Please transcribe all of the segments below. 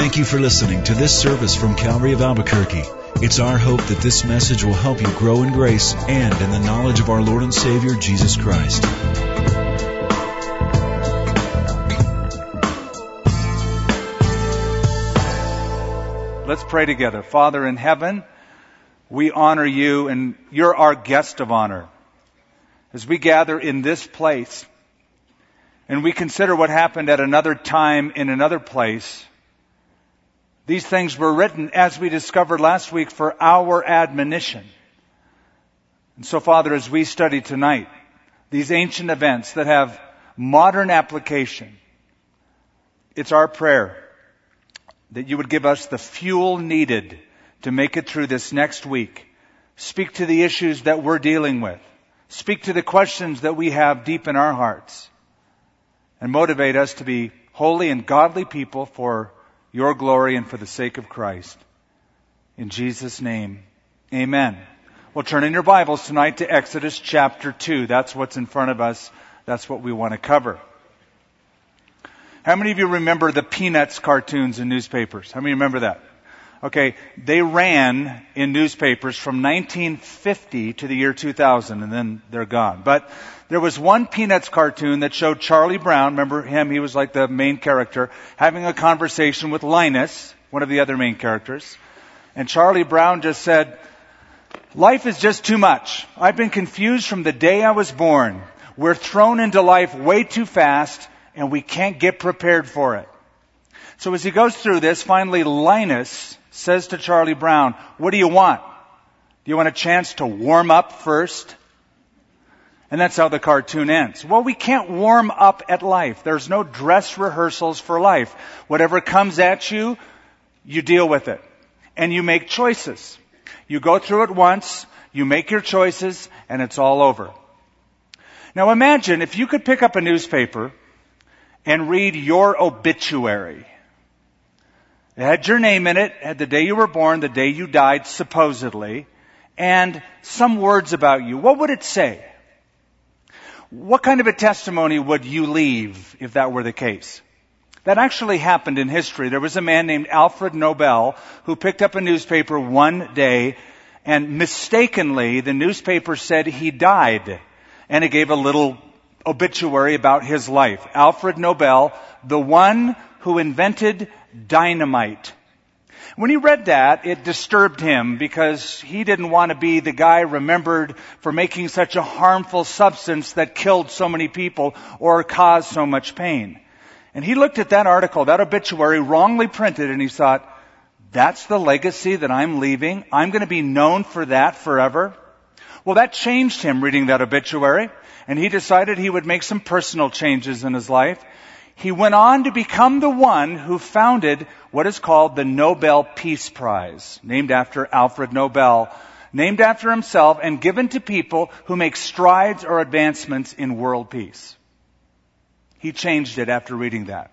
Thank you for listening to this service from Calvary of Albuquerque. It's our hope that this message will help you grow in grace and in the knowledge of our Lord and Savior, Jesus Christ. Let's pray together. Father in heaven, we honor you and you're our guest of honor. As we gather in this place and we consider what happened at another time in another place, these things were written, as we discovered last week, for our admonition. And so, Father, as we study tonight, these ancient events that have modern application, it's our prayer that you would give us the fuel needed to make it through this next week. Speak to the issues that we're dealing with. Speak to the questions that we have deep in our hearts. And motivate us to be holy and godly people for your glory and for the sake of Christ. In Jesus' name, amen. We'll turn in your Bibles tonight to Exodus chapter 2. That's what's in front of us. That's what we want to cover. How many of you remember the Peanuts cartoons in newspapers? How many remember that? Okay, they ran in newspapers from 1950 to the year 2000 and then they're gone. But there was one Peanuts cartoon that showed Charlie Brown, remember him, he was like the main character, having a conversation with Linus, one of the other main characters. And Charlie Brown just said, life is just too much. I've been confused from the day I was born. We're thrown into life way too fast and we can't get prepared for it. So as he goes through this, finally Linus says to Charlie Brown, what do you want? Do you want a chance to warm up first? And that's how the cartoon ends. Well, we can't warm up at life. There's no dress rehearsals for life. Whatever comes at you, you deal with it. And you make choices. You go through it once, you make your choices, and it's all over. Now imagine if you could pick up a newspaper and read your obituary. It had your name in it, had the day you were born, the day you died, supposedly, and some words about you. What would it say? What kind of a testimony would you leave if that were the case? That actually happened in history. There was a man named Alfred Nobel who picked up a newspaper one day and mistakenly the newspaper said he died and it gave a little obituary about his life. Alfred Nobel, the one who invented dynamite. When he read that, it disturbed him because he didn't want to be the guy remembered for making such a harmful substance that killed so many people or caused so much pain. And he looked at that article, that obituary wrongly printed, and he thought, that's the legacy that I'm leaving. I'm going to be known for that forever. Well, that changed him reading that obituary, and he decided he would make some personal changes in his life. He went on to become the one who founded what is called the Nobel Peace Prize, named after Alfred Nobel, named after himself and given to people who make strides or advancements in world peace. He changed it after reading that.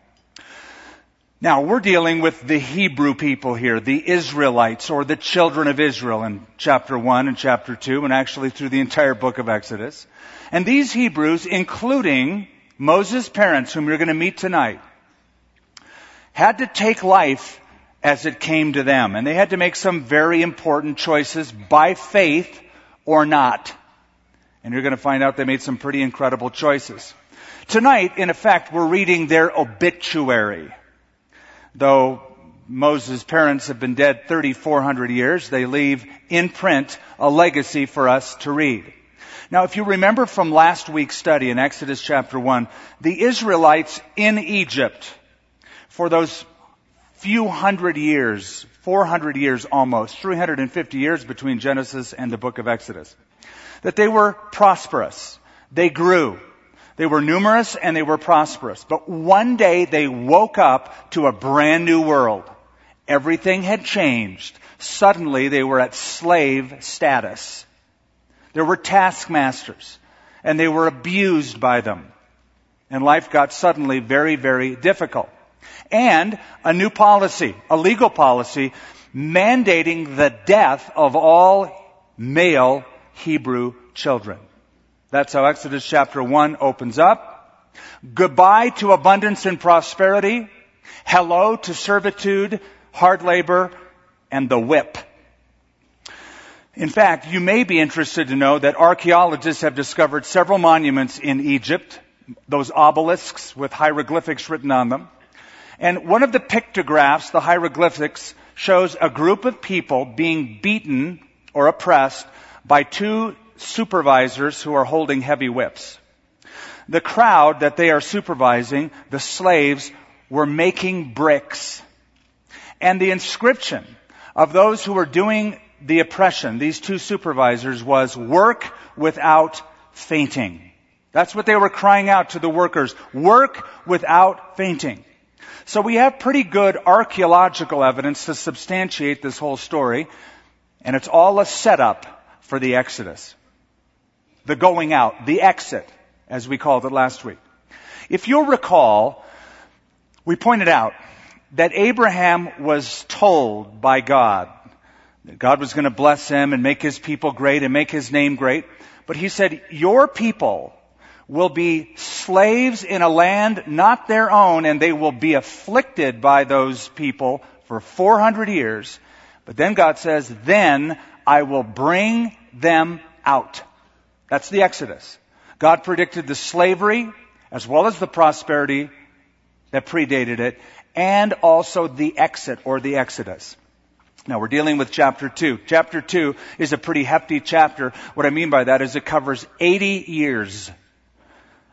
Now, we're dealing with the Hebrew people here, the Israelites or the children of Israel in chapter 1 and chapter 2 and actually through the entire book of Exodus. And these Hebrews, including Moses' parents, whom you're going to meet tonight, had to take life as it came to them. And they had to make some very important choices by faith or not. And you're going to find out they made some pretty incredible choices. Tonight, in effect, we're reading their obituary. Though Moses' parents have been dead 3,400 years, they leave in print a legacy for us to read. Now, if you remember from last week's study in Exodus chapter 1, the Israelites in Egypt, for those few hundred years, 400 years almost, 350 years between Genesis and the book of Exodus, that they were prosperous. They grew. They were numerous and they were prosperous. But one day they woke up to a brand new world. Everything had changed. Suddenly they were at slave status. There were taskmasters, and they were abused by them. And life got suddenly very, very difficult. And a new policy, a legal policy, mandating the death of all male Hebrew children. That's how Exodus chapter 1 opens up. Goodbye to abundance and prosperity. Hello to servitude, hard labor, and the whip. In fact, you may be interested to know that archaeologists have discovered several monuments in Egypt, those obelisks with hieroglyphics written on them. And one of the pictographs, the hieroglyphics, shows a group of people being beaten or oppressed by two supervisors who are holding heavy whips. The crowd that they are supervising, the slaves, were making bricks. And the inscription of those who were doing the oppression, these two supervisors, was work without fainting. That's what they were crying out to the workers. Work without fainting. So we have pretty good archaeological evidence to substantiate this whole story, and it's all a setup for the Exodus. The going out, the exit, as we called it last week. If you'll recall, we pointed out that Abraham was told by God God was going to bless him and make his people great and make his name great. But he said, your people will be slaves in a land not their own and they will be afflicted by those people for 400 years. But then God says, then I will bring them out. That's the Exodus. God predicted the slavery as well as the prosperity that predated it and also the exit or the Exodus. Now we're dealing with chapter 2. Chapter 2 is a pretty hefty chapter. What I mean by that is it covers 80 years.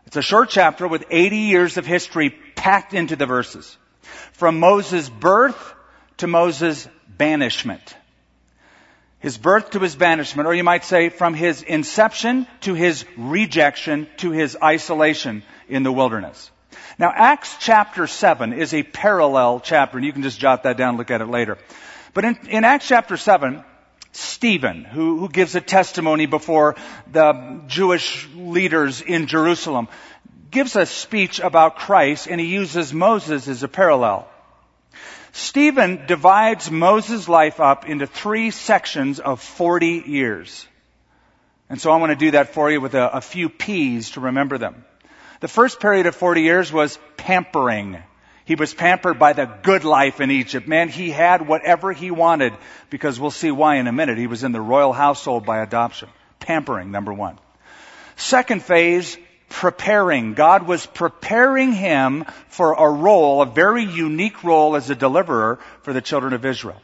It's a short chapter with 80 years of history packed into the verses. From Moses' birth to Moses' banishment. His birth to his banishment, or you might say from his inception to his rejection to his isolation in the wilderness. Now Acts chapter 7 is a parallel chapter, and you can just jot that down and look at it later. But in, in Acts chapter 7, Stephen, who, who gives a testimony before the Jewish leaders in Jerusalem, gives a speech about Christ and he uses Moses as a parallel. Stephen divides Moses' life up into three sections of 40 years. And so I want to do that for you with a, a few P's to remember them. The first period of 40 years was pampering. He was pampered by the good life in Egypt. Man, he had whatever he wanted because we'll see why in a minute. He was in the royal household by adoption. Pampering, number one. Second phase, preparing. God was preparing him for a role, a very unique role as a deliverer for the children of Israel.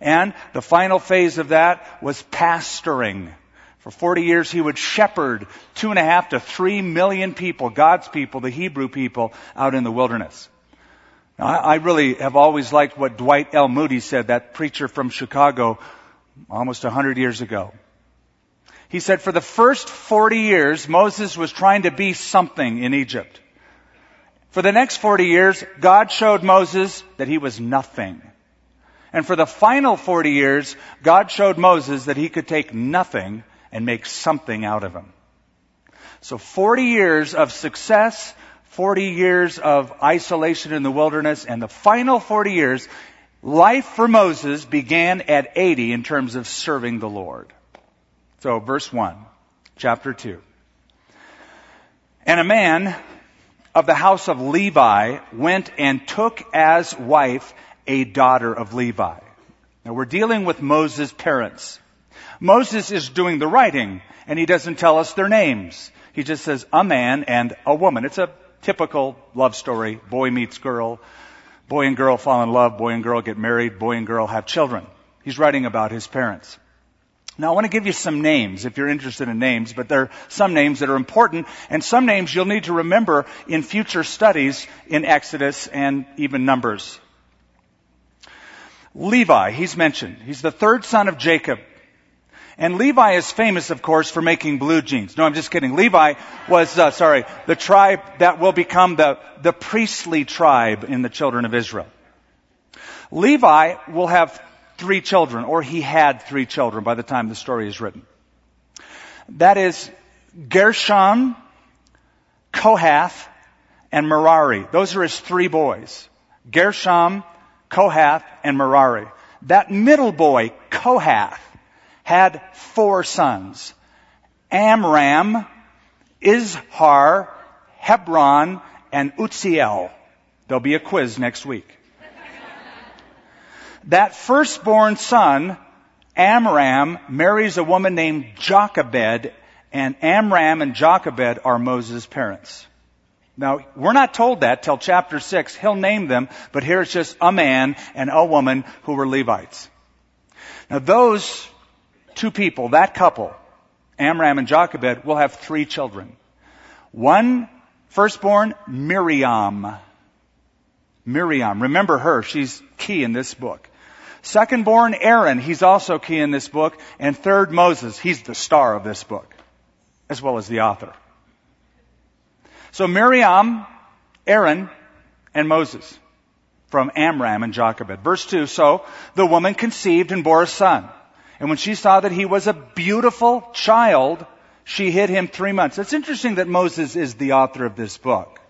And the final phase of that was pastoring. For 40 years he would shepherd two and a half to three million people, God's people, the Hebrew people, out in the wilderness. Now, I really have always liked what Dwight L. Moody said, that preacher from Chicago almost a hundred years ago. He said, for the first 40 years, Moses was trying to be something in Egypt. For the next 40 years, God showed Moses that he was nothing. And for the final 40 years, God showed Moses that he could take nothing and make something out of him. So 40 years of success, 40 years of isolation in the wilderness, and the final 40 years, life for Moses began at 80 in terms of serving the Lord. So, verse 1, chapter 2. And a man of the house of Levi went and took as wife a daughter of Levi. Now we're dealing with Moses' parents. Moses is doing the writing, and he doesn't tell us their names. He just says a man and a woman. It's a typical love story. Boy meets girl. Boy and girl fall in love. Boy and girl get married. Boy and girl have children. He's writing about his parents. Now I want to give you some names if you're interested in names, but there are some names that are important and some names you'll need to remember in future studies in Exodus and even Numbers. Levi, he's mentioned. He's the third son of Jacob. And Levi is famous, of course, for making blue jeans. No, I'm just kidding. Levi was, uh, sorry, the tribe that will become the, the priestly tribe in the children of Israel. Levi will have three children, or he had three children by the time the story is written. That is Gershon, Kohath, and Merari. Those are his three boys. Gershon, Kohath, and Merari. That middle boy, Kohath, had four sons. Amram, Izhar, Hebron, and Uzziel. There'll be a quiz next week. that firstborn son, Amram, marries a woman named Jochebed, and Amram and Jochebed are Moses' parents. Now, we're not told that till chapter 6. He'll name them, but here it's just a man and a woman who were Levites. Now, those two people, that couple, Amram and Jochebed, will have three children. One firstborn, Miriam. Miriam. Remember her. She's key in this book. Secondborn, Aaron. He's also key in this book. And third, Moses. He's the star of this book, as well as the author. So Miriam, Aaron, and Moses from Amram and Jochebed. Verse 2, so the woman conceived and bore a son. And when she saw that he was a beautiful child, she hid him three months. It's interesting that Moses is the author of this book.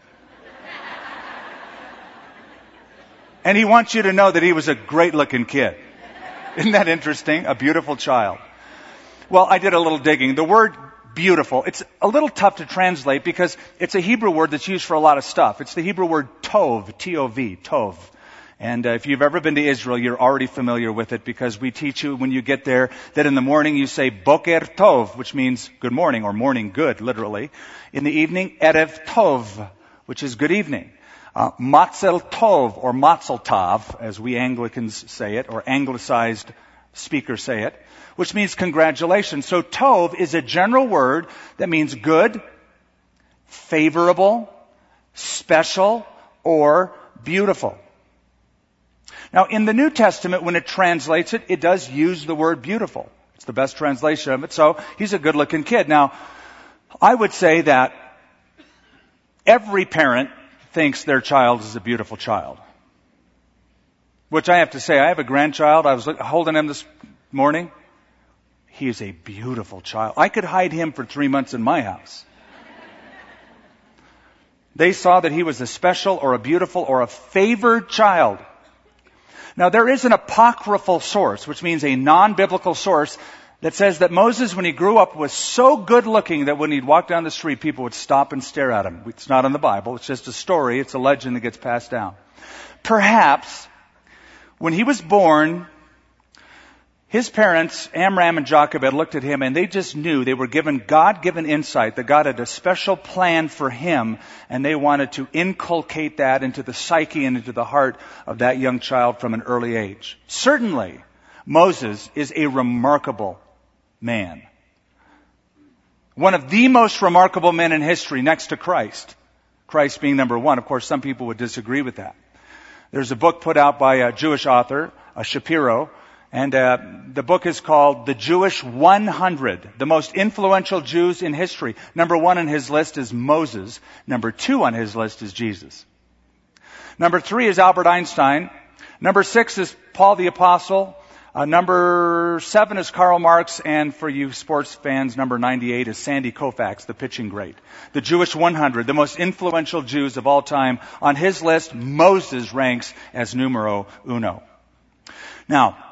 and he wants you to know that he was a great looking kid. Isn't that interesting? A beautiful child. Well, I did a little digging. The word beautiful. It's a little tough to translate because it's a Hebrew word that's used for a lot of stuff. It's the Hebrew word tov, T-O-V, tov. And uh, if you've ever been to Israel, you're already familiar with it because we teach you when you get there that in the morning you say Boker Tov, which means good morning or morning good, literally. In the evening, Erev Tov, which is good evening. Uh, Mazel Tov or Mazel Tav, as we Anglicans say it, or anglicized speakers say it, which means congratulations. So Tov is a general word that means good, favorable, special, or beautiful. Now, in the New Testament, when it translates it, it does use the word beautiful. It's the best translation of it. So he's a good looking kid. Now, I would say that every parent thinks their child is a beautiful child. Which I have to say, I have a grandchild. I was holding him this morning. He is a beautiful child. I could hide him for three months in my house. They saw that he was a special or a beautiful or a favored child. Now there is an apocryphal source, which means a non-biblical source that says that Moses, when he grew up, was so good looking that when he'd walk down the street, people would stop and stare at him. It's not in the Bible. It's just a story. It's a legend that gets passed down. Perhaps when he was born, his parents, Amram and Jochebed, looked at him and they just knew they were given God-given insight that God had a special plan for him and they wanted to inculcate that into the psyche and into the heart of that young child from an early age. Certainly, Moses is a remarkable man. One of the most remarkable men in history next to Christ. Christ being number one. Of course, some people would disagree with that. There's a book put out by a Jewish author, a Shapiro, and uh, the book is called The Jewish 100, the most influential Jews in history. Number one on his list is Moses. Number two on his list is Jesus. Number three is Albert Einstein. Number six is Paul the Apostle. Uh, number seven is Karl Marx, and for you sports fans, number 98 is Sandy Koufax, the pitching great. The Jewish 100, the most influential Jews of all time. On his list, Moses ranks as numero uno. Now,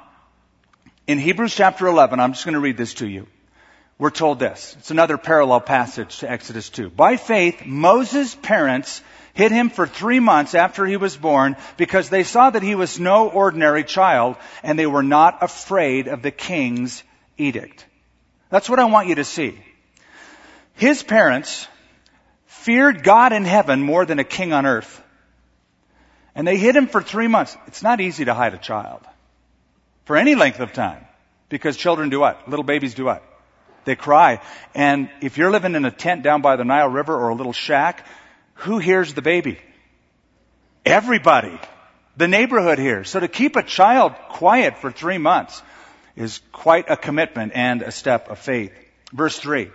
in Hebrews chapter 11, I'm just going to read this to you. We're told this. It's another parallel passage to Exodus 2. By faith, Moses' parents hid him for three months after he was born because they saw that he was no ordinary child and they were not afraid of the king's edict. That's what I want you to see. His parents feared God in heaven more than a king on earth. And they hid him for three months. It's not easy to hide a child for any length of time. Because children do what? Little babies do what? They cry. And if you're living in a tent down by the Nile River or a little shack, who hears the baby? Everybody. The neighborhood here. So to keep a child quiet for three months is quite a commitment and a step of faith. Verse three.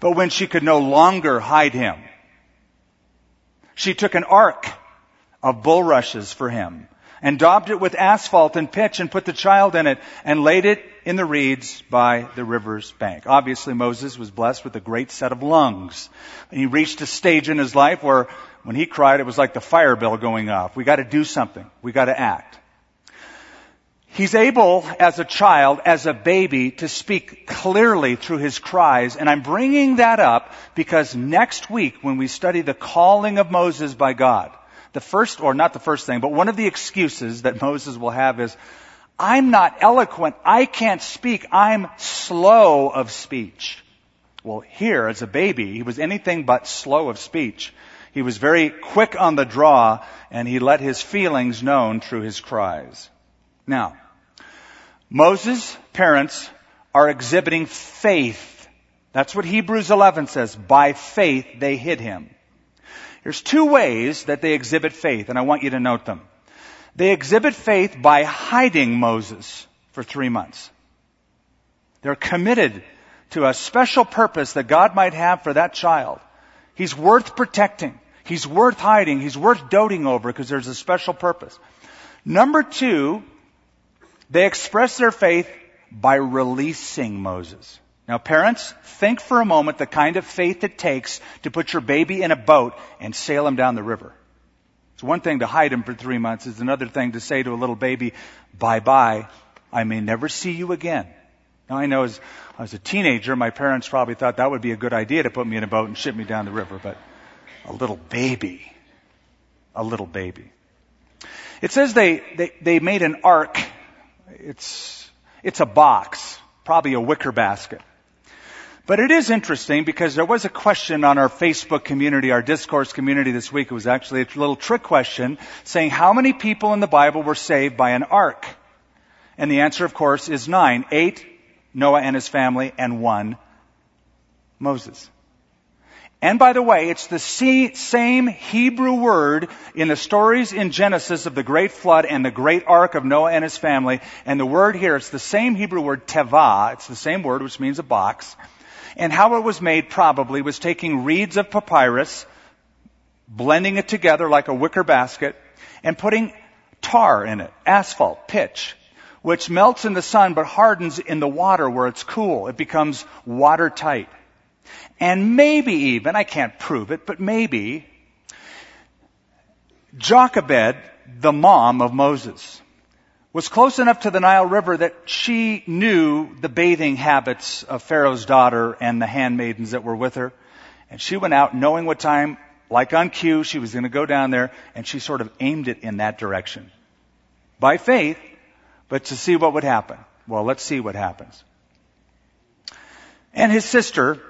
But when she could no longer hide him, she took an ark of bulrushes for him and daubed it with asphalt and pitch and put the child in it and laid it in the reeds by the river's bank. Obviously Moses was blessed with a great set of lungs. And he reached a stage in his life where when he cried it was like the fire bell going off. We gotta do something. We gotta act. He's able, as a child, as a baby, to speak clearly through his cries. And I'm bringing that up because next week, when we study the calling of Moses by God, the first, or not the first thing, but one of the excuses that Moses will have is, I'm not eloquent. I can't speak. I'm slow of speech. Well, here, as a baby, he was anything but slow of speech. He was very quick on the draw, and he let his feelings known through his cries. Now, Moses' parents are exhibiting faith. That's what Hebrews 11 says. By faith, they hid him. There's two ways that they exhibit faith, and I want you to note them. They exhibit faith by hiding Moses for three months. They're committed to a special purpose that God might have for that child. He's worth protecting. He's worth hiding. He's worth doting over because there's a special purpose. Number two, they express their faith by releasing Moses. Now parents, think for a moment the kind of faith it takes to put your baby in a boat and sail him down the river. It's one thing to hide him for three months. It's another thing to say to a little baby, bye bye. I may never see you again. Now I know as, a teenager, my parents probably thought that would be a good idea to put me in a boat and ship me down the river, but a little baby, a little baby. It says they, they, they made an ark. It's, it's a box, probably a wicker basket. But it is interesting because there was a question on our Facebook community, our discourse community this week. It was actually a little trick question saying how many people in the Bible were saved by an ark? And the answer, of course, is nine. Eight, Noah and his family, and one, Moses. And by the way, it's the same Hebrew word in the stories in Genesis of the great flood and the great ark of Noah and his family. And the word here, it's the same Hebrew word teva. It's the same word, which means a box. And how it was made probably was taking reeds of papyrus, blending it together like a wicker basket, and putting tar in it, asphalt, pitch, which melts in the sun but hardens in the water where it's cool. It becomes watertight. And maybe even, I can't prove it, but maybe, Jochebed, the mom of Moses, was close enough to the Nile River that she knew the bathing habits of Pharaoh's daughter and the handmaidens that were with her. And she went out knowing what time, like on cue, she was going to go down there, and she sort of aimed it in that direction. By faith, but to see what would happen. Well, let's see what happens. And his sister,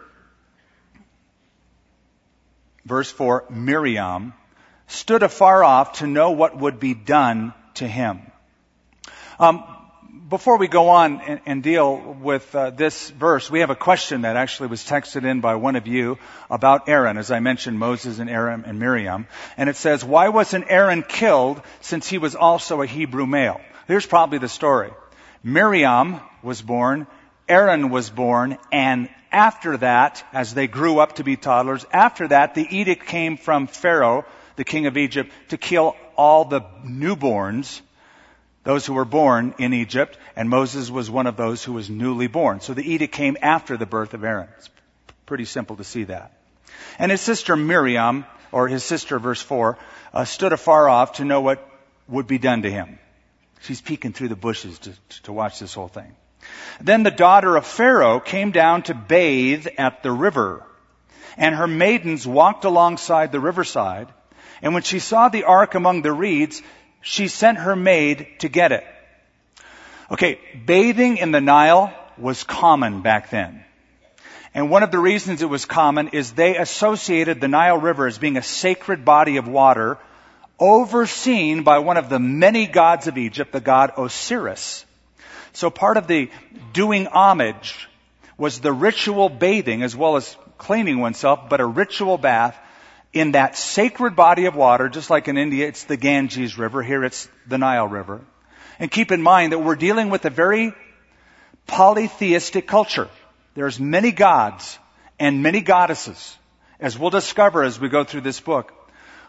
verse 4, Miriam, stood afar off to know what would be done to him. Um, before we go on and, and deal with uh, this verse, we have a question that actually was texted in by one of you about Aaron, as I mentioned, Moses and Aaron and Miriam. And it says, why wasn't Aaron killed since he was also a Hebrew male? Here's probably the story. Miriam was born, Aaron was born, and after that, as they grew up to be toddlers, after that, the edict came from Pharaoh, the king of Egypt, to kill all the newborns those who were born in Egypt, and Moses was one of those who was newly born. So the edict came after the birth of Aaron. It's pretty simple to see that. And his sister Miriam, or his sister, verse 4, uh, stood afar off to know what would be done to him. She's peeking through the bushes to, to watch this whole thing. Then the daughter of Pharaoh came down to bathe at the river, and her maidens walked alongside the riverside. And when she saw the ark among the reeds, she sent her maid to get it. Okay, bathing in the Nile was common back then. And one of the reasons it was common is they associated the Nile River as being a sacred body of water overseen by one of the many gods of Egypt, the god Osiris. So part of the doing homage was the ritual bathing as well as cleaning oneself, but a ritual bath in that sacred body of water, just like in India, it's the Ganges River. Here it's the Nile River. And keep in mind that we're dealing with a very polytheistic culture. There's many gods and many goddesses, as we'll discover as we go through this book.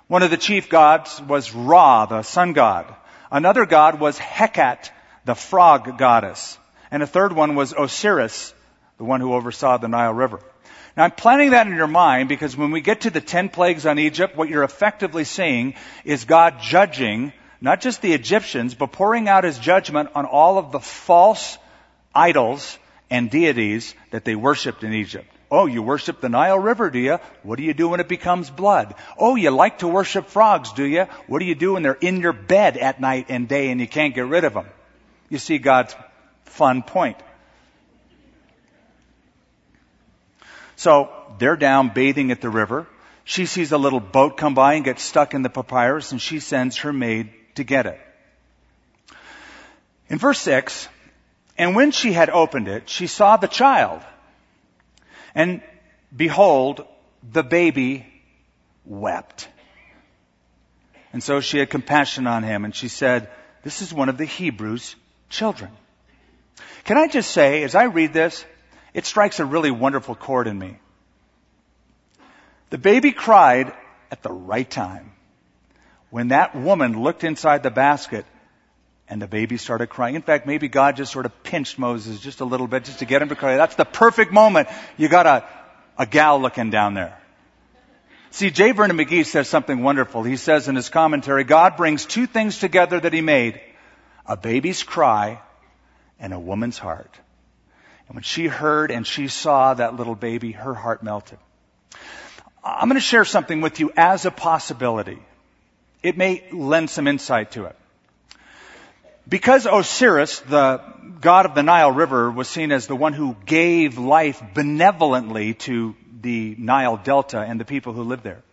One of the chief gods was Ra, the sun god. Another god was Hecate, the frog goddess. And a third one was Osiris, the one who oversaw the Nile River. Now I'm planning that in your mind because when we get to the ten plagues on Egypt, what you're effectively seeing is God judging not just the Egyptians, but pouring out his judgment on all of the false idols and deities that they worshipped in Egypt. Oh, you worship the Nile River, do you? What do you do when it becomes blood? Oh, you like to worship frogs, do you? What do you do when they're in your bed at night and day and you can't get rid of them? You see God's fun point. So they're down bathing at the river. She sees a little boat come by and get stuck in the papyrus and she sends her maid to get it. In verse 6, and when she had opened it, she saw the child. And behold, the baby wept. And so she had compassion on him and she said, this is one of the Hebrews' children. Can I just say, as I read this, it strikes a really wonderful chord in me. The baby cried at the right time. When that woman looked inside the basket and the baby started crying. In fact, maybe God just sort of pinched Moses just a little bit just to get him to cry. That's the perfect moment. You got a, a gal looking down there. See, J. Vernon McGee says something wonderful. He says in his commentary, God brings two things together that he made. A baby's cry and a woman's heart. And when she heard and she saw that little baby, her heart melted. I'm going to share something with you as a possibility. It may lend some insight to it. Because Osiris, the god of the Nile River, was seen as the one who gave life benevolently to the Nile Delta and the people who lived there.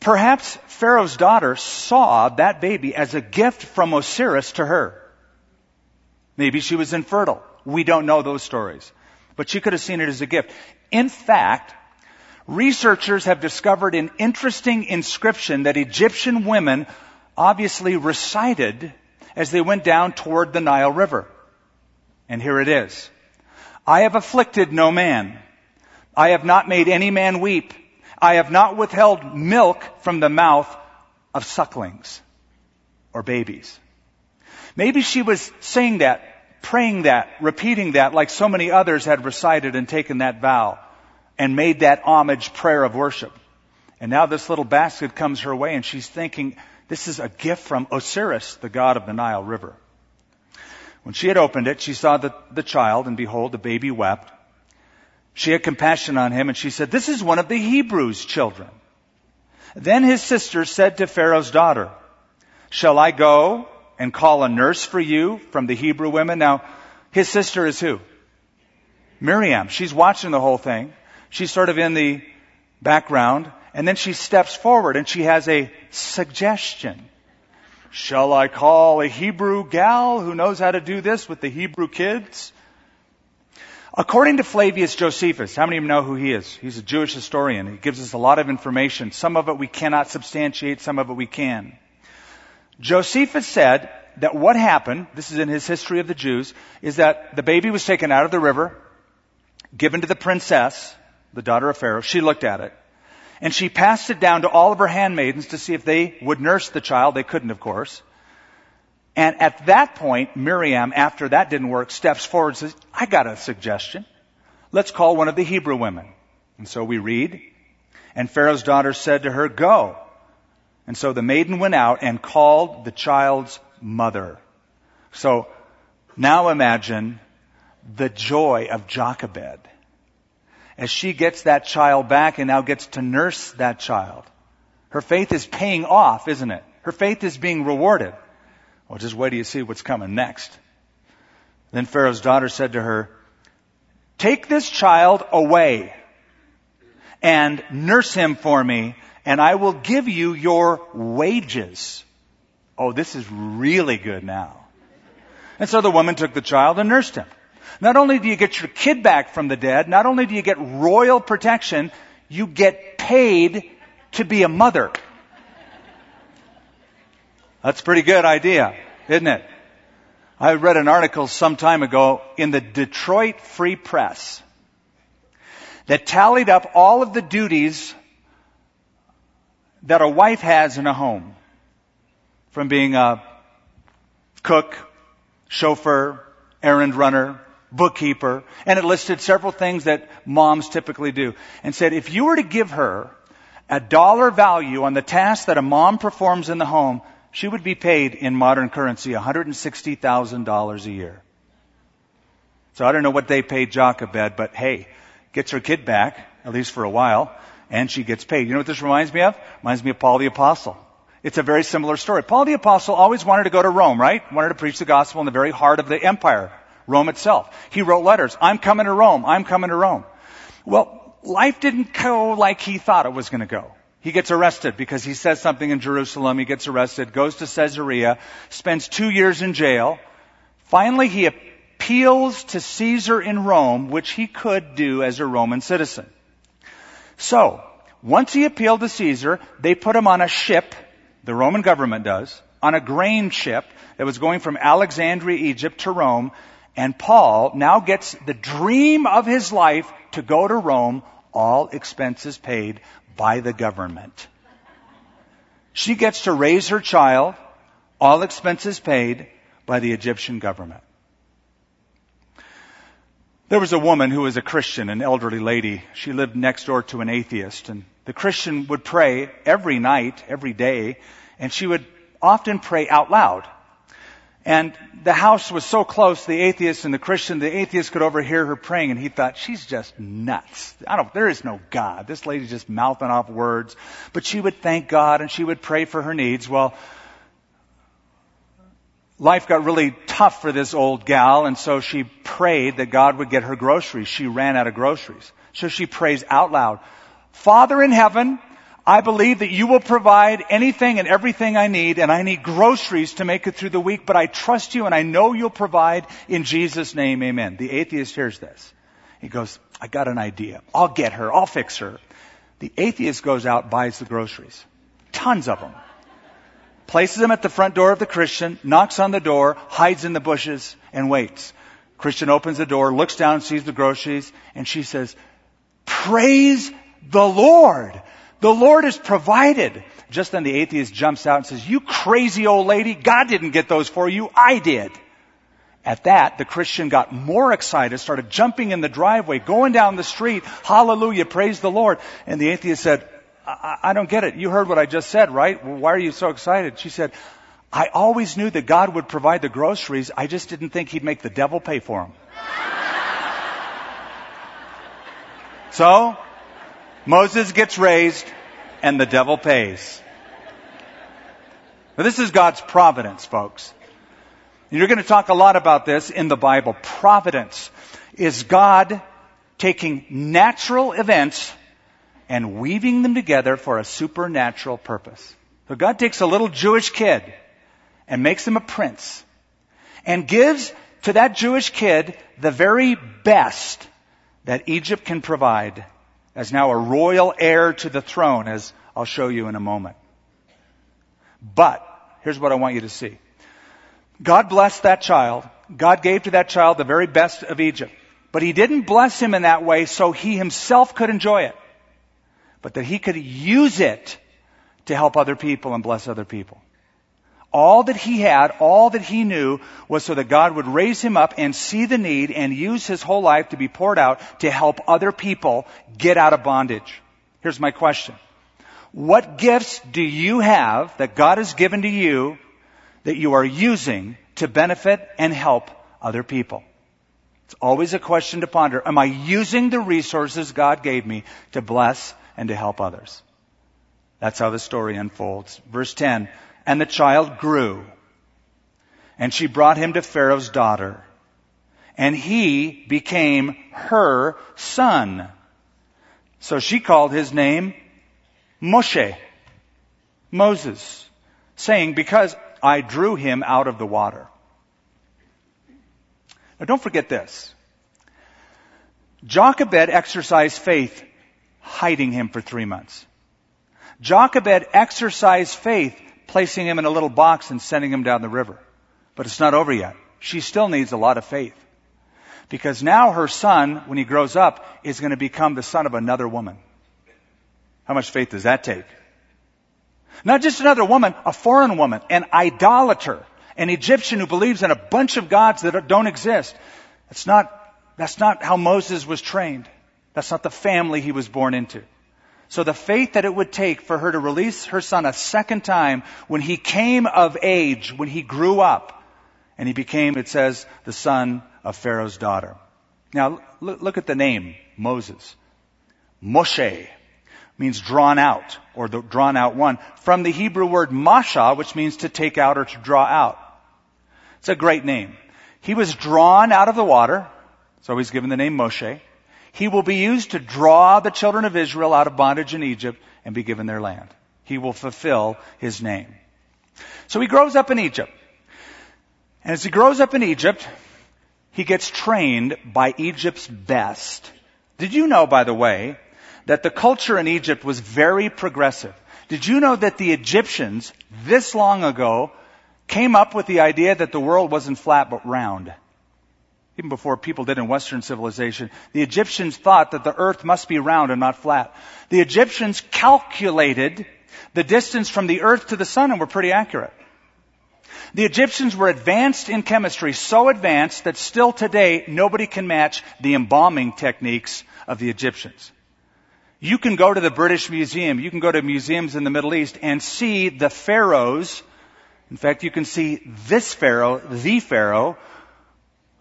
Perhaps Pharaoh's daughter saw that baby as a gift from Osiris to her. Maybe she was infertile. We don't know those stories. But she could have seen it as a gift. In fact, researchers have discovered an interesting inscription that Egyptian women obviously recited as they went down toward the Nile River. And here it is. I have afflicted no man. I have not made any man weep. I have not withheld milk from the mouth of sucklings or babies. Maybe she was saying that, praying that, repeating that like so many others had recited and taken that vow and made that homage prayer of worship. And now this little basket comes her way and she's thinking, this is a gift from Osiris, the god of the Nile River. When she had opened it, she saw the, the child, and behold, the baby wept. She had compassion on him, and she said, This is one of the Hebrews' children. Then his sister said to Pharaoh's daughter, Shall I go and call a nurse for you from the Hebrew women? Now, his sister is who? Miriam. She's watching the whole thing. She's sort of in the background. And then she steps forward and she has a suggestion. Shall I call a Hebrew gal who knows how to do this with the Hebrew kids? According to Flavius Josephus, how many of you know who he is? He's a Jewish historian. He gives us a lot of information. Some of it we cannot substantiate, some of it we can. Josephus said that what happened, this is in his history of the Jews, is that the baby was taken out of the river, given to the princess, the daughter of Pharaoh. She looked at it. And she passed it down to all of her handmaidens to see if they would nurse the child. They couldn't, of course. And at that point, Miriam, after that didn't work, steps forward and says, I got a suggestion. Let's call one of the Hebrew women. And so we read, and Pharaoh's daughter said to her, Go. And so the maiden went out and called the child's mother. So now imagine the joy of Jochebed as she gets that child back and now gets to nurse that child. Her faith is paying off, isn't it? Her faith is being rewarded. Well, just wait till you see what's coming next. Then Pharaoh's daughter said to her, Take this child away and nurse him for me, and I will give you your wages. Oh, this is really good now. And so the woman took the child and nursed him. Not only do you get your kid back from the dead, not only do you get royal protection, you get paid to be a mother. That's a pretty good idea, isn't it? I read an article some time ago in the Detroit Free Press that tallied up all of the duties that a wife has in a home. From being a cook, chauffeur, errand runner, bookkeeper, and it listed several things that moms typically do, and said if you were to give her a dollar value on the task that a mom performs in the home, she would be paid in modern currency $160,000 a year. So I don't know what they paid Jochebed, but hey, gets her kid back, at least for a while, and she gets paid. You know what this reminds me of? Reminds me of Paul the Apostle. It's a very similar story. Paul the Apostle always wanted to go to Rome, right? Wanted to preach the gospel in the very heart of the empire, Rome itself. He wrote letters. I'm coming to Rome. I'm coming to Rome. Well, life didn't go like he thought it was going to go. He gets arrested because he says something in Jerusalem. He gets arrested, goes to Caesarea, spends two years in jail. Finally, he appeals to Caesar in Rome, which he could do as a Roman citizen. So, once he appealed to Caesar, they put him on a ship, the Roman government does, on a grain ship that was going from Alexandria, Egypt to Rome, and Paul now gets the dream of his life to go to Rome, all expenses paid by the government. She gets to raise her child, all expenses paid by the Egyptian government. There was a woman who was a Christian, an elderly lady. She lived next door to an atheist, and the Christian would pray every night, every day, and she would often pray out loud. And the house was so close, the atheist and the Christian, the atheist could overhear her praying, and he thought, she's just nuts. I don't, there is no God. This lady's just mouthing off words. But she would thank God and she would pray for her needs. Well, life got really tough for this old gal, and so she prayed that God would get her groceries. She ran out of groceries. So she prays out loud, Father in heaven, I believe that you will provide anything and everything I need, and I need groceries to make it through the week, but I trust you and I know you'll provide in Jesus' name, amen. The atheist hears this. He goes, I got an idea. I'll get her. I'll fix her. The atheist goes out, buys the groceries. Tons of them places them at the front door of the Christian, knocks on the door, hides in the bushes, and waits. Christian opens the door, looks down, sees the groceries, and she says, Praise the Lord! The Lord has provided. Just then the atheist jumps out and says, You crazy old lady, God didn't get those for you, I did. At that, the Christian got more excited, started jumping in the driveway, going down the street, hallelujah, praise the Lord. And the atheist said, I, I don't get it. You heard what I just said, right? Why are you so excited? She said, I always knew that God would provide the groceries. I just didn't think he'd make the devil pay for them. so, Moses gets raised and the devil pays. Now, this is God's providence, folks. You're going to talk a lot about this in the Bible. Providence is God taking natural events and weaving them together for a supernatural purpose. So God takes a little Jewish kid and makes him a prince and gives to that Jewish kid the very best that Egypt can provide as now a royal heir to the throne, as I'll show you in a moment. But, here's what I want you to see. God blessed that child. God gave to that child the very best of Egypt. But he didn't bless him in that way so he himself could enjoy it but that he could use it to help other people and bless other people. All that he had, all that he knew was so that God would raise him up and see the need and use his whole life to be poured out to help other people get out of bondage. Here's my question. What gifts do you have that God has given to you that you are using to benefit and help other people? It's always a question to ponder. Am I using the resources God gave me to bless and to help others. That's how the story unfolds. Verse 10, and the child grew, and she brought him to Pharaoh's daughter, and he became her son. So she called his name Moshe, Moses, saying, because I drew him out of the water. Now don't forget this. Jochebed exercised faith hiding him for three months. Jochebed exercised faith, placing him in a little box and sending him down the river. But it's not over yet. She still needs a lot of faith. Because now her son, when he grows up, is going to become the son of another woman. How much faith does that take? Not just another woman, a foreign woman, an idolater, an Egyptian who believes in a bunch of gods that don't exist. That's not, that's not how Moses was trained. That's not the family he was born into. So the faith that it would take for her to release her son a second time when he came of age, when he grew up, and he became, it says, the son of Pharaoh's daughter. Now, look, at the name Moses. Moshe means drawn out, or the drawn out one, from the Hebrew word masha, which means to take out or to draw out. It's a great name. He was drawn out of the water, so he's given the name Moshe. He will be used to draw the children of Israel out of bondage in Egypt and be given their land. He will fulfill his name. So he grows up in Egypt. And as he grows up in Egypt, he gets trained by Egypt's best. Did you know, by the way, that the culture in Egypt was very progressive? Did you know that the Egyptians, this long ago, came up with the idea that the world wasn't flat but round? Even before people did in Western civilization, the Egyptians thought that the earth must be round and not flat. The Egyptians calculated the distance from the earth to the sun and were pretty accurate. The Egyptians were advanced in chemistry, so advanced that still today nobody can match the embalming techniques of the Egyptians. You can go to the British Museum, you can go to museums in the Middle East and see the pharaohs. In fact, you can see this pharaoh, the pharaoh,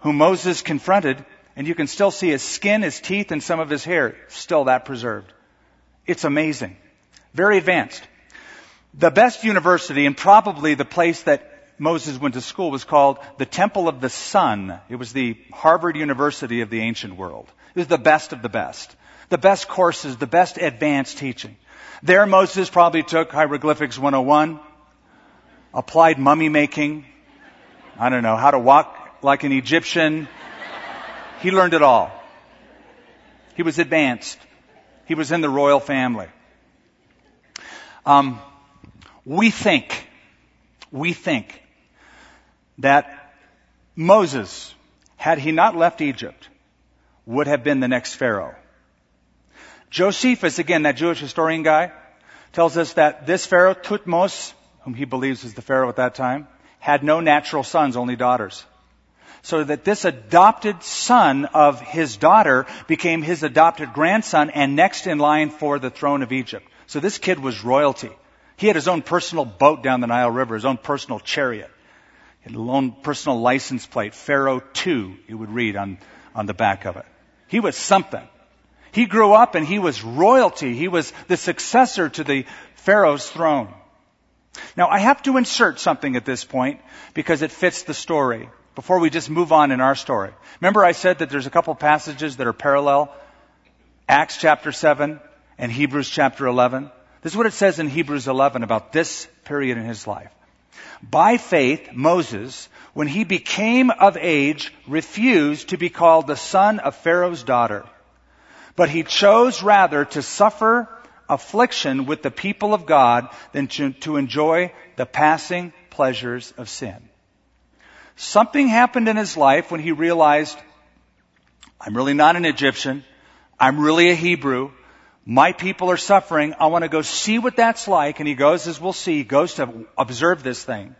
whom Moses confronted, and you can still see his skin, his teeth, and some of his hair, still that preserved. It's amazing. Very advanced. The best university and probably the place that Moses went to school was called the Temple of the Sun. It was the Harvard University of the ancient world. It was the best of the best. The best courses, the best advanced teaching. There Moses probably took Hieroglyphics 101, applied mummy making, I don't know, how to walk like an Egyptian. He learned it all. He was advanced. He was in the royal family. Um, we think, we think that Moses, had he not left Egypt, would have been the next Pharaoh. Josephus, again, that Jewish historian guy, tells us that this Pharaoh, Thutmose, whom he believes was the Pharaoh at that time, had no natural sons, only daughters. So that this adopted son of his daughter became his adopted grandson and next in line for the throne of Egypt. So this kid was royalty. He had his own personal boat down the Nile River, his own personal chariot his own personal license plate, Pharaoh 2, you would read on, on the back of it. He was something. He grew up and he was royalty. He was the successor to the Pharaoh's throne. Now I have to insert something at this point because it fits the story before we just move on in our story. Remember I said that there's a couple passages that are parallel? Acts chapter 7 and Hebrews chapter 11. This is what it says in Hebrews 11 about this period in his life. By faith, Moses, when he became of age, refused to be called the son of Pharaoh's daughter. But he chose rather to suffer affliction with the people of God than to, to enjoy the passing pleasures of sin. Something happened in his life when he realized, I'm really not an Egyptian. I'm really a Hebrew. My people are suffering. I want to go see what that's like. And he goes, as we'll see, he goes to observe this thing.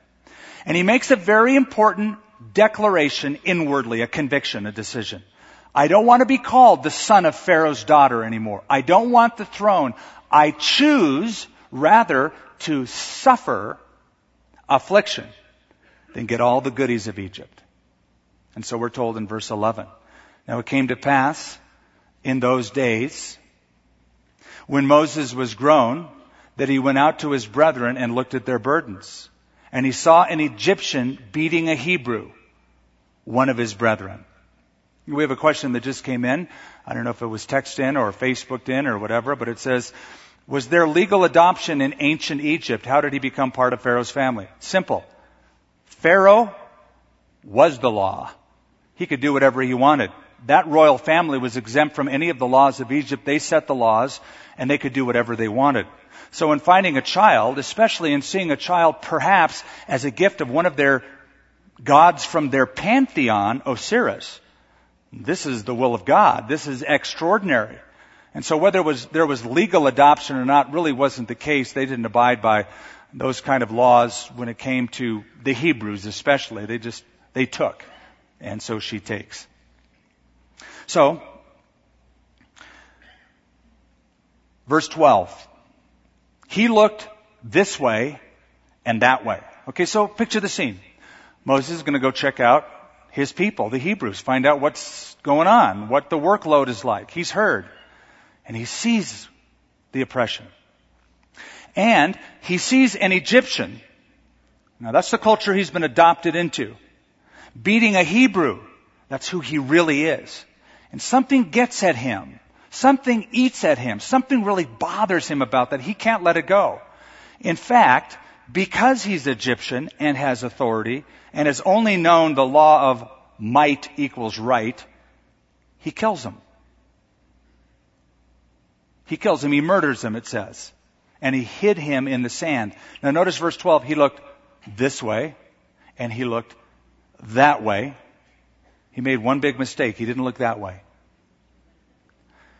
And he makes a very important declaration inwardly, a conviction, a decision. I don't want to be called the son of Pharaoh's daughter anymore. I don't want the throne. I choose rather to suffer affliction than get all the goodies of Egypt. And so we're told in verse 11. Now it came to pass in those days when Moses was grown that he went out to his brethren and looked at their burdens. And he saw an Egyptian beating a Hebrew, one of his brethren. We have a question that just came in. I don't know if it was text in or Facebooked in or whatever, but it says, was there legal adoption in ancient Egypt? How did he become part of Pharaoh's family? Simple. Pharaoh was the law. He could do whatever he wanted. That royal family was exempt from any of the laws of Egypt. They set the laws and they could do whatever they wanted. So in finding a child, especially in seeing a child perhaps as a gift of one of their gods from their pantheon, Osiris, this is the will of God. This is extraordinary. And so whether was, there was legal adoption or not really wasn't the case. They didn't abide by those kind of laws when it came to the Hebrews especially. They just, they took. And so she takes. So, Verse 12. He looked this way and that way. Okay, so picture the scene. Moses is going to go check out his people, the Hebrews, find out what's going on, what the workload is like. He's heard. And he sees the oppression. And he sees an Egyptian. Now that's the culture he's been adopted into. Beating a Hebrew. That's who he really is. And something gets at him. Something eats at him. Something really bothers him about that. He can't let it go. In fact, because he's Egyptian and has authority and has only known the law of might equals right, he kills him. He kills him. He murders him, it says. And he hid him in the sand. Now notice verse 12. He looked this way and he looked that way. He made one big mistake. He didn't look that way.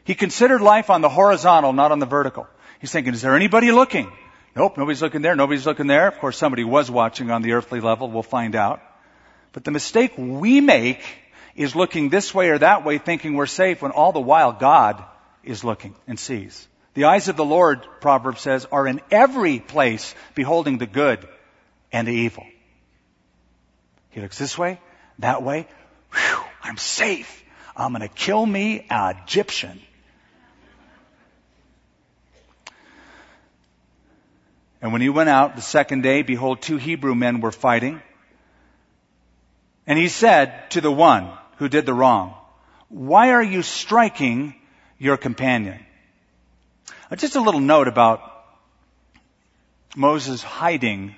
He considered life on the horizontal, not on the vertical. He's thinking, is there anybody looking? Nope, nobody's looking there, nobody's looking there. Of course, somebody was watching on the earthly level, we'll find out. But the mistake we make is looking this way or that way, thinking we're safe, when all the while God is looking and sees. The eyes of the Lord, Proverbs says, are in every place, beholding the good and the evil. He looks this way, that way. Whew, I'm safe. I'm going to kill me an Egyptian. And when he went out the second day, behold, two Hebrew men were fighting. And he said to the one who did the wrong, why are you striking your companion? Uh, just a little note about Moses hiding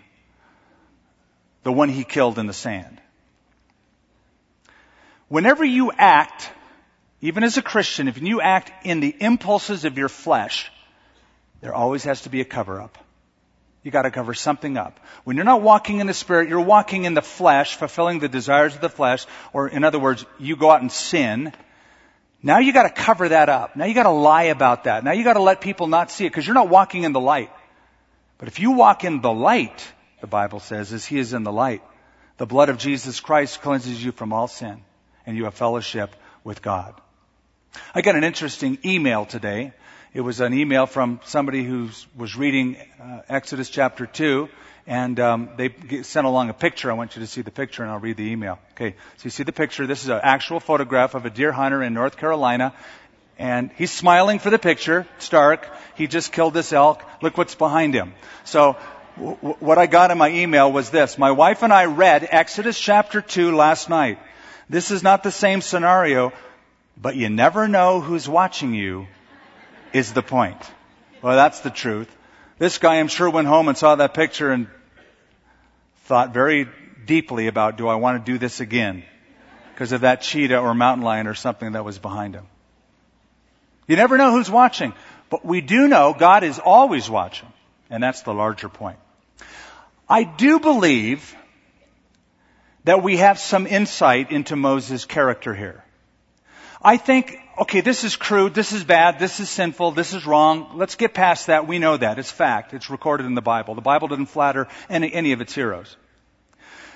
the one he killed in the sand. Whenever you act, even as a Christian, if you act in the impulses of your flesh, there always has to be a cover up. You gotta cover something up. When you're not walking in the Spirit, you're walking in the flesh, fulfilling the desires of the flesh, or in other words, you go out and sin. Now you gotta cover that up. Now you gotta lie about that. Now you gotta let people not see it, because you're not walking in the light. But if you walk in the light, the Bible says, as He is in the light, the blood of Jesus Christ cleanses you from all sin, and you have fellowship with God. I got an interesting email today it was an email from somebody who was reading uh, Exodus chapter 2, and um, they sent along a picture. I want you to see the picture, and I'll read the email. Okay, so you see the picture. This is an actual photograph of a deer hunter in North Carolina, and he's smiling for the picture. Stark. He just killed this elk. Look what's behind him. So what I got in my email was this. My wife and I read Exodus chapter 2 last night. This is not the same scenario, but you never know who's watching you is the point. Well, that's the truth. This guy, I'm sure, went home and saw that picture and thought very deeply about, do I want to do this again? Because of that cheetah or mountain lion or something that was behind him. You never know who's watching, but we do know God is always watching. And that's the larger point. I do believe that we have some insight into Moses' character here. I think okay, this is crude, this is bad, this is sinful, this is wrong. Let's get past that. We know that. It's fact. It's recorded in the Bible. The Bible didn't flatter any, any of its heroes.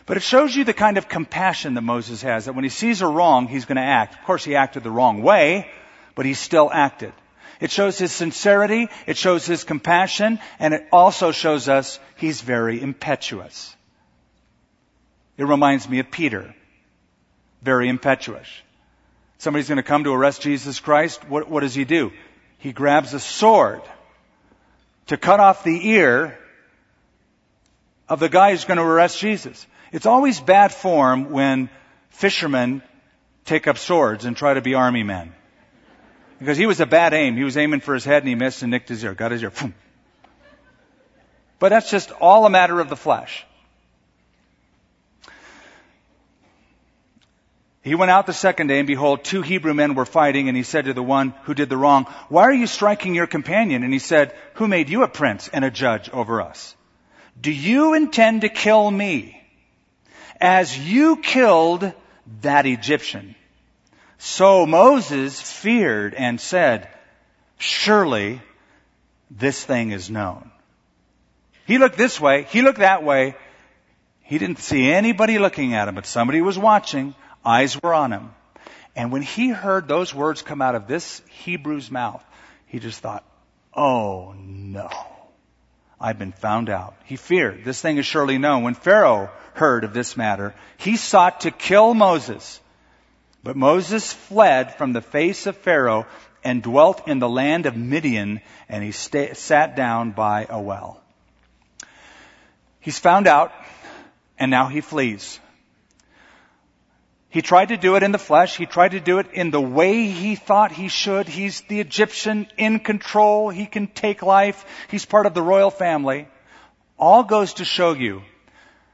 But it shows you the kind of compassion that Moses has, that when he sees a wrong, he's going to act. Of course, he acted the wrong way, but he still acted. It shows his sincerity, it shows his compassion, and it also shows us he's very impetuous. It reminds me of Peter. Very impetuous somebody's going to come to arrest Jesus Christ, what, what does he do? He grabs a sword to cut off the ear of the guy who's going to arrest Jesus. It's always bad form when fishermen take up swords and try to be army men. Because he was a bad aim. He was aiming for his head and he missed and nicked his ear, got his ear. But that's just all a matter of the flesh. He went out the second day, and behold, two Hebrew men were fighting, and he said to the one who did the wrong, Why are you striking your companion? And he said, Who made you a prince and a judge over us? Do you intend to kill me as you killed that Egyptian? So Moses feared and said, Surely this thing is known. He looked this way, he looked that way. He didn't see anybody looking at him, but somebody was watching. Eyes were on him. And when he heard those words come out of this Hebrew's mouth, he just thought, oh no. I've been found out. He feared. This thing is surely known. When Pharaoh heard of this matter, he sought to kill Moses. But Moses fled from the face of Pharaoh and dwelt in the land of Midian, and he sta- sat down by a well. He's found out, and now he flees. He tried to do it in the flesh. He tried to do it in the way he thought he should. He's the Egyptian in control. He can take life. He's part of the royal family. All goes to show you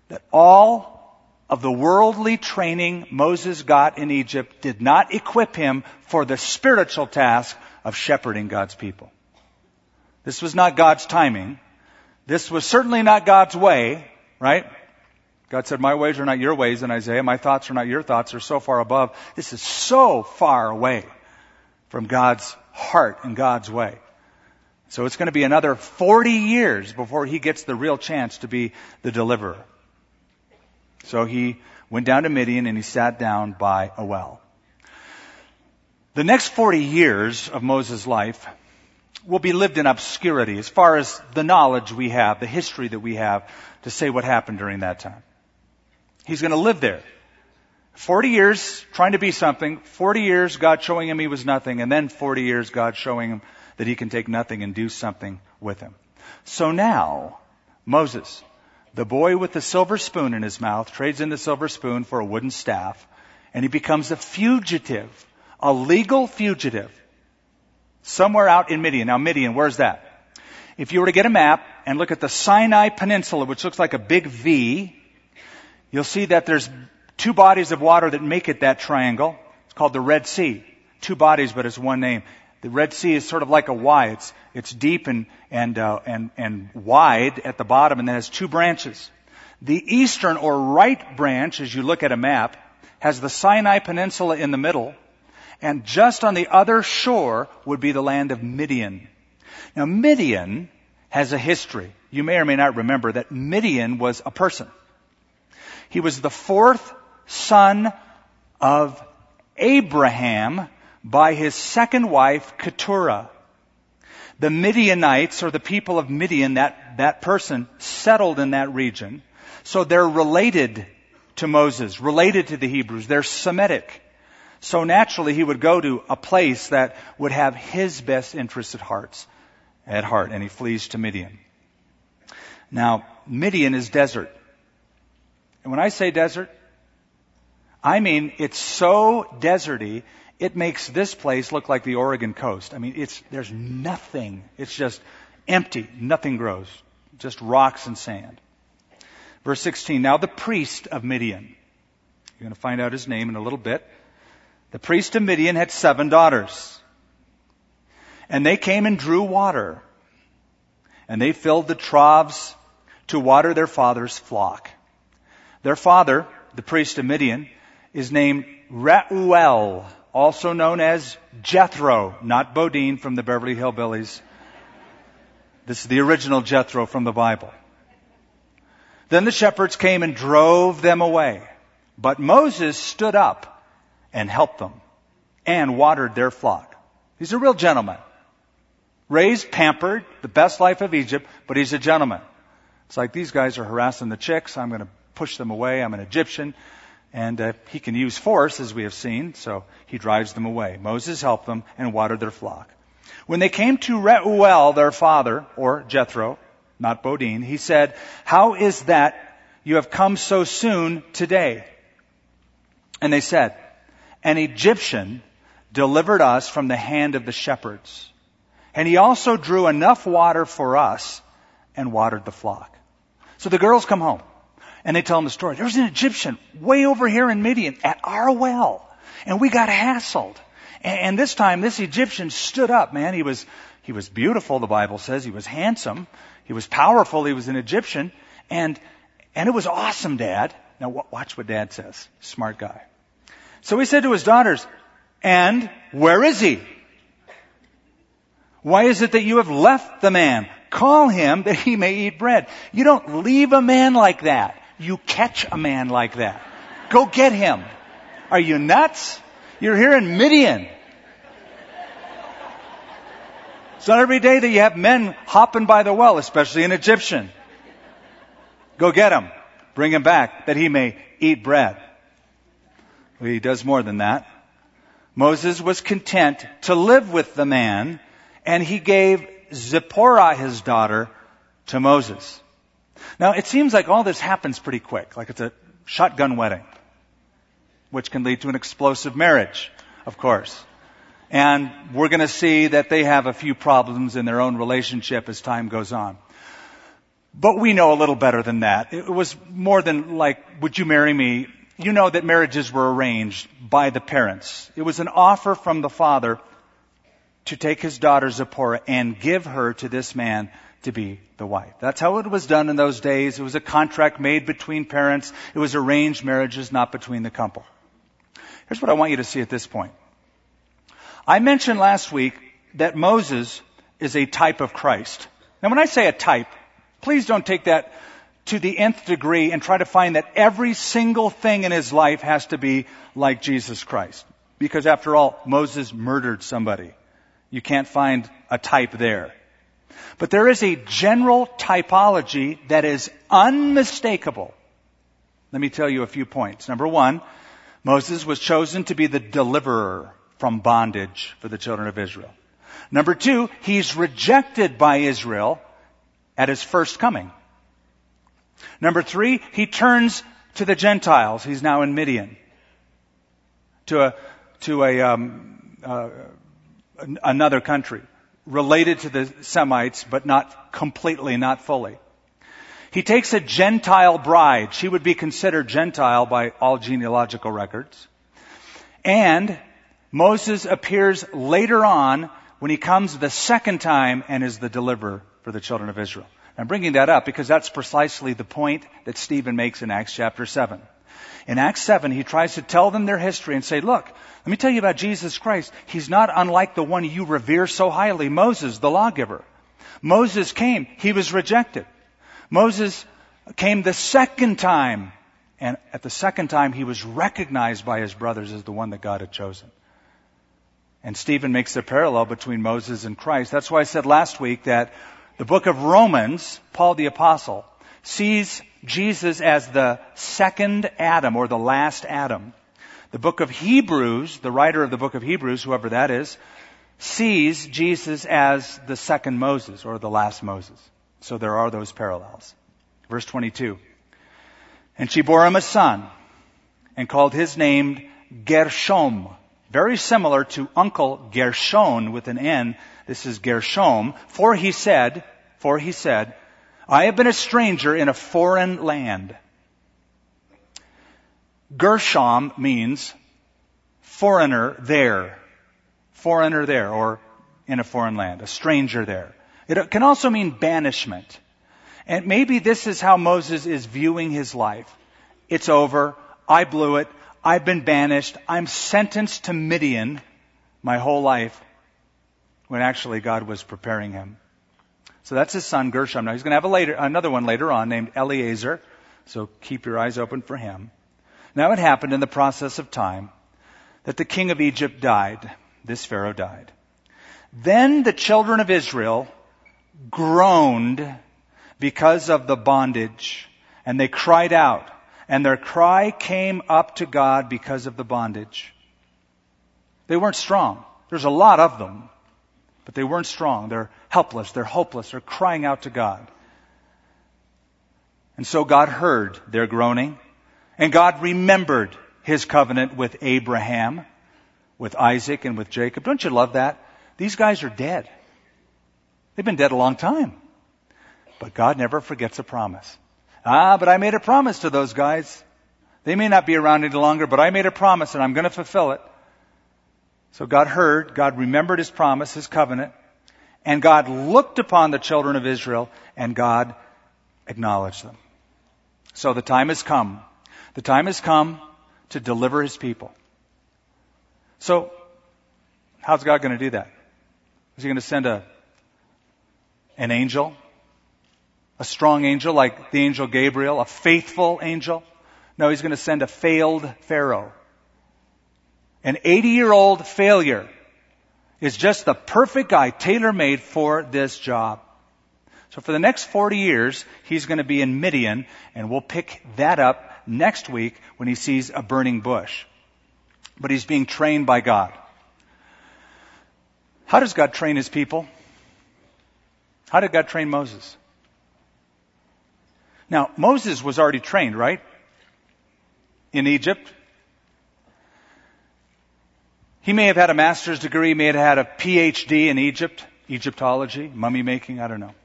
that all of the worldly training Moses got in Egypt did not equip him for the spiritual task of shepherding God's people. This was not God's timing. This was certainly not God's way, right? God said, My ways are not your ways in Isaiah. My thoughts are not your thoughts. They're so far above. This is so far away from God's heart and God's way. So it's going to be another 40 years before he gets the real chance to be the deliverer. So he went down to Midian and he sat down by a well. The next 40 years of Moses' life will be lived in obscurity as far as the knowledge we have, the history that we have to say what happened during that time. He's going to live there. 40 years trying to be something, 40 years God showing him he was nothing, and then 40 years God showing him that he can take nothing and do something with him. So now, Moses, the boy with the silver spoon in his mouth, trades in the silver spoon for a wooden staff, and he becomes a fugitive, a legal fugitive, somewhere out in Midian. Now, Midian, where's that? If you were to get a map and look at the Sinai Peninsula, which looks like a big V, you'll see that there's two bodies of water that make it that triangle. It's called the Red Sea. Two bodies, but it's one name. The Red Sea is sort of like a Y. It's, it's deep and, and, uh, and, and wide at the bottom and then has two branches. The eastern or right branch, as you look at a map, has the Sinai Peninsula in the middle, and just on the other shore would be the land of Midian. Now, Midian has a history. You may or may not remember that Midian was a person. He was the fourth son of Abraham by his second wife, Keturah. The Midianites, or the people of Midian, that, that person, settled in that region. So they're related to Moses, related to the Hebrews. They're Semitic. So naturally, he would go to a place that would have his best interests at heart, at heart, and he flees to Midian. Now, Midian is desert. And when I say desert, I mean it's so deserty, it makes this place look like the Oregon coast. I mean, it's, there's nothing. It's just empty. Nothing grows. Just rocks and sand. Verse 16. Now the priest of Midian. You're going to find out his name in a little bit. The priest of Midian had seven daughters. And they came and drew water. And they filled the troughs to water their father's flock. Their father, the priest of Midian, is named Reuel, also known as Jethro, not Bodine from the Beverly Hillbillies. This is the original Jethro from the Bible. Then the shepherds came and drove them away. But Moses stood up and helped them and watered their flock. He's a real gentleman. Raised, pampered, the best life of Egypt, but he's a gentleman. It's like these guys are harassing the chicks. I'm going to push them away. I'm an Egyptian. And uh, he can use force, as we have seen, so he drives them away. Moses helped them and watered their flock. When they came to Reuel, their father, or Jethro, not Bodine, he said, How is that you have come so soon today? And they said, An Egyptian delivered us from the hand of the shepherds. And he also drew enough water for us and watered the flock. So the girls come home. And they tell him the story. There was an Egyptian way over here in Midian at our well. And we got hassled. And, and this time, this Egyptian stood up, man. He was, he was beautiful, the Bible says. He was handsome. He was powerful. He was an Egyptian. And, and it was awesome, Dad. Now watch what Dad says. Smart guy. So he said to his daughters, and where is he? Why is it that you have left the man? Call him that he may eat bread. You don't leave a man like that you catch a man like that. Go get him. Are you nuts? You're here in Midian. It's not every day that you have men hopping by the well, especially an Egyptian. Go get him. Bring him back that he may eat bread. Well, he does more than that. Moses was content to live with the man and he gave Zipporah, his daughter, to Moses. Now, it seems like all this happens pretty quick, like it's a shotgun wedding, which can lead to an explosive marriage, of course. And we're going to see that they have a few problems in their own relationship as time goes on. But we know a little better than that. It was more than like, would you marry me? You know that marriages were arranged by the parents. It was an offer from the father to take his daughter Zipporah and give her to this man to be the wife. That's how it was done in those days. It was a contract made between parents. It was arranged marriages, not between the couple. Here's what I want you to see at this point. I mentioned last week that Moses is a type of Christ. Now when I say a type, please don't take that to the nth degree and try to find that every single thing in his life has to be like Jesus Christ. Because after all, Moses murdered somebody. You can't find a type there. But there is a general typology that is unmistakable. Let me tell you a few points. Number one, Moses was chosen to be the deliverer from bondage for the children of Israel. Number two, he's rejected by Israel at his first coming. Number three, he turns to the Gentiles. He's now in Midian. To a, to a, um, uh, another country related to the Semites, but not completely, not fully. He takes a Gentile bride. She would be considered Gentile by all genealogical records. And Moses appears later on when he comes the second time and is the deliverer for the children of Israel. I'm bringing that up because that's precisely the point that Stephen makes in Acts chapter 7. In Acts 7, he tries to tell them their history and say, look, let me tell you about Jesus Christ. He's not unlike the one you revere so highly, Moses, the lawgiver. Moses came. He was rejected. Moses came the second time. And at the second time, he was recognized by his brothers as the one that God had chosen. And Stephen makes a parallel between Moses and Christ. That's why I said last week that the book of Romans, Paul the apostle, sees Jesus as the second Adam or the last Adam. The book of Hebrews, the writer of the book of Hebrews, whoever that is, sees Jesus as the second Moses or the last Moses. So there are those parallels. Verse 22. And she bore him a son and called his name Gershom. Very similar to Uncle Gershon with an N. This is Gershom. For he said, for he said, I have been a stranger in a foreign land. Gershom means foreigner there. Foreigner there, or in a foreign land, a stranger there. It can also mean banishment. And maybe this is how Moses is viewing his life. It's over. I blew it. I've been banished. I'm sentenced to Midian my whole life when actually God was preparing him. So that's his son Gershom. Now he's going to have a later, another one later on named Eleazar. So keep your eyes open for him. Now it happened in the process of time that the king of Egypt died. This Pharaoh died. Then the children of Israel groaned because of the bondage and they cried out and their cry came up to God because of the bondage. They weren't strong. There's a lot of them. But they weren't strong. They're helpless. They're hopeless. They're crying out to God. And so God heard their groaning. And God remembered his covenant with Abraham, with Isaac, and with Jacob. Don't you love that? These guys are dead. They've been dead a long time. But God never forgets a promise. Ah, but I made a promise to those guys. They may not be around any longer, but I made a promise and I'm going to fulfill it. So God heard, God remembered his promise, his covenant, and God looked upon the children of Israel and God acknowledged them. So the time has come. The time has come to deliver his people. So, how's God going to do that? Is he going to send a, an angel? A strong angel like the angel Gabriel? A faithful angel? No, he's going to send a failed Pharaoh an 80 year old failure. Is just the perfect guy, tailor made for this job. So for the next 40 years, he's going to be in Midian, and we'll pick that up next week when he sees a burning bush. But he's being trained by God. How does God train his people? How did God train Moses? Now, Moses was already trained, right? In Egypt. He may have had a master's degree, may have had a PhD in Egypt, Egyptology, mummy making, I don't know.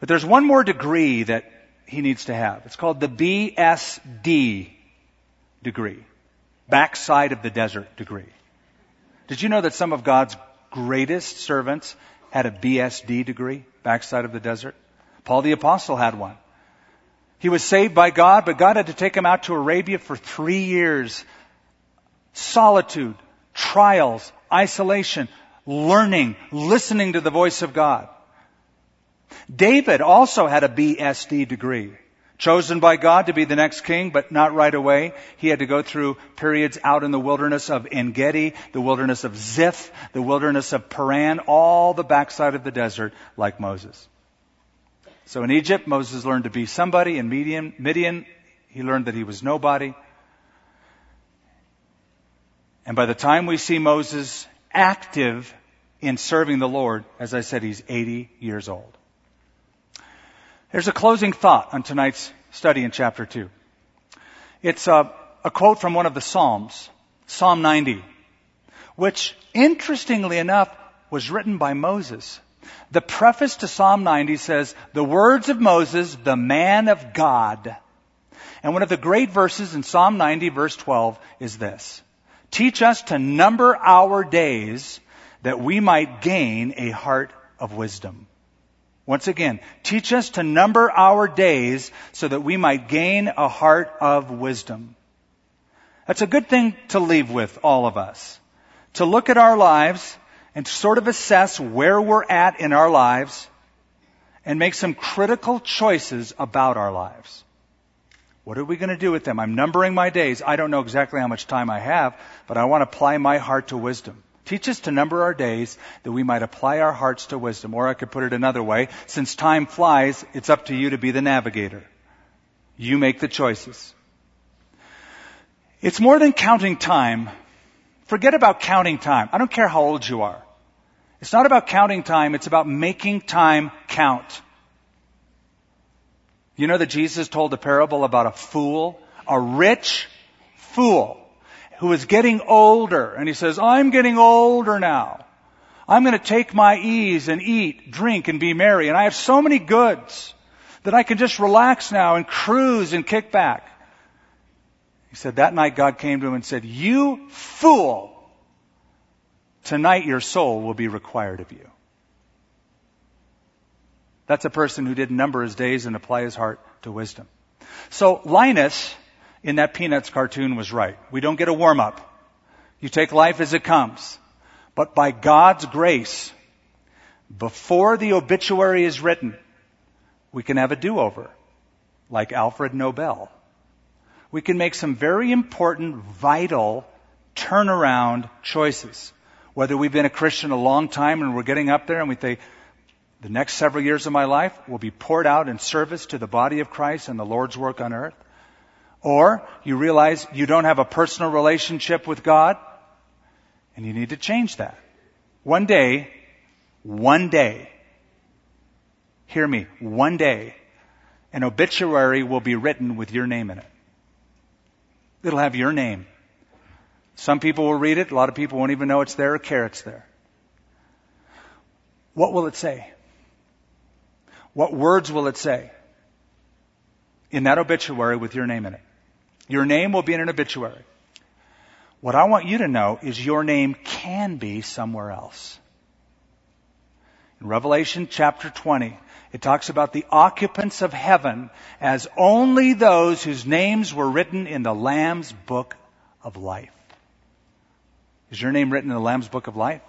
But there's one more degree that he needs to have. It's called the BSD degree. Backside of the desert degree. Did you know that some of God's greatest servants had a BSD degree, backside of the desert? Paul the apostle had one. He was saved by God, but God had to take him out to Arabia for three years. Solitude, trials, isolation, learning, listening to the voice of God. David also had a BSD degree. Chosen by God to be the next king, but not right away. He had to go through periods out in the wilderness of Engedi, the wilderness of Ziph, the wilderness of Paran, all the backside of the desert like Moses. So in Egypt, Moses learned to be somebody. In Midian, Midian, he learned that he was nobody. And by the time we see Moses active in serving the Lord, as I said, he's 80 years old. There's a closing thought on tonight's study in chapter 2. It's a, a quote from one of the Psalms, Psalm 90, which, interestingly enough, was written by Moses. The preface to Psalm 90 says, the words of Moses, the man of God. And one of the great verses in Psalm 90 verse 12 is this. Teach us to number our days that we might gain a heart of wisdom. Once again, teach us to number our days so that we might gain a heart of wisdom. That's a good thing to leave with all of us. To look at our lives and sort of assess where we're at in our lives and make some critical choices about our lives. What are we going to do with them? I'm numbering my days. I don't know exactly how much time I have, but I want to apply my heart to wisdom. Teach us to number our days that we might apply our hearts to wisdom. Or I could put it another way. Since time flies, it's up to you to be the navigator. You make the choices. It's more than counting time. Forget about counting time. I don't care how old you are. It's not about counting time. It's about making time count. You know that Jesus told a parable about a fool, a rich fool who is getting older. And he says, I'm getting older now. I'm going to take my ease and eat, drink, and be merry. And I have so many goods that I can just relax now and cruise and kick back. He said, that night God came to him and said, you fool! Tonight your soul will be required of you. That's a person who didn't number his days and apply his heart to wisdom. So Linus in that Peanuts cartoon was right. We don't get a warm up. You take life as it comes. But by God's grace, before the obituary is written, we can have a do-over, like Alfred Nobel. We can make some very important, vital turnaround choices. Whether we've been a Christian a long time and we're getting up there and we think, the next several years of my life will be poured out in service to the body of Christ and the Lord's work on earth. Or you realize you don't have a personal relationship with God and you need to change that. One day, one day, hear me, one day, an obituary will be written with your name in it. It'll have your name. Some people will read it, a lot of people won't even know it's there or care it's there. What will it say? What words will it say? In that obituary with your name in it. Your name will be in an obituary. What I want you to know is your name can be somewhere else. In Revelation chapter 20, it talks about the occupants of heaven as only those whose names were written in the Lamb's book of life. Is your name written in the Lamb's book of life?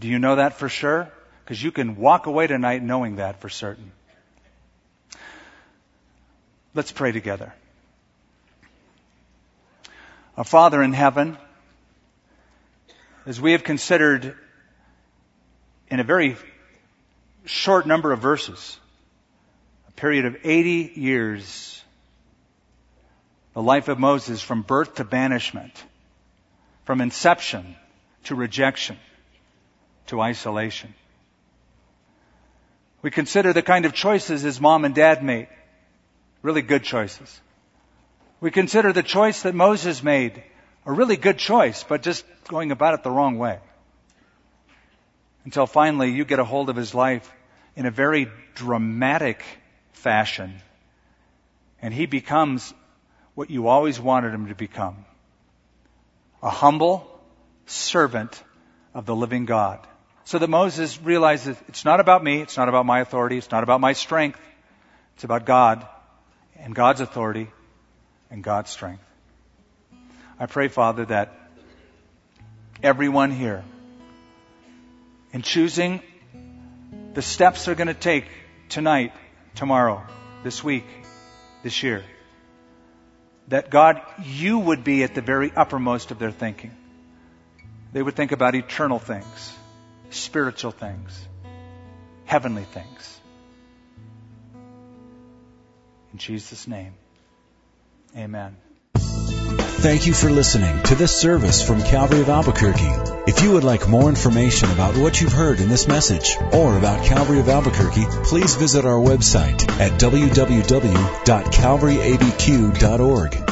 Do you know that for sure? Because you can walk away tonight knowing that for certain. Let's pray together. Our Father in heaven, as we have considered in a very short number of verses, a period of 80 years, the life of Moses from birth to banishment, from inception to rejection to isolation. We consider the kind of choices his mom and dad made. Really good choices. We consider the choice that Moses made a really good choice, but just going about it the wrong way. Until finally you get a hold of his life in a very dramatic fashion. And he becomes what you always wanted him to become. A humble servant of the living God. So that Moses realizes it's not about me, it's not about my authority, it's not about my strength. It's about God and God's authority and God's strength. I pray, Father, that everyone here, in choosing the steps they're going to take tonight, tomorrow, this week, this year, that God, you would be at the very uppermost of their thinking. They would think about eternal things, spiritual things, heavenly things. In Jesus' name, amen. Thank you for listening to this service from Calvary of Albuquerque. If you would like more information about what you've heard in this message or about Calvary of Albuquerque, please visit our website at www.calvaryabq.org.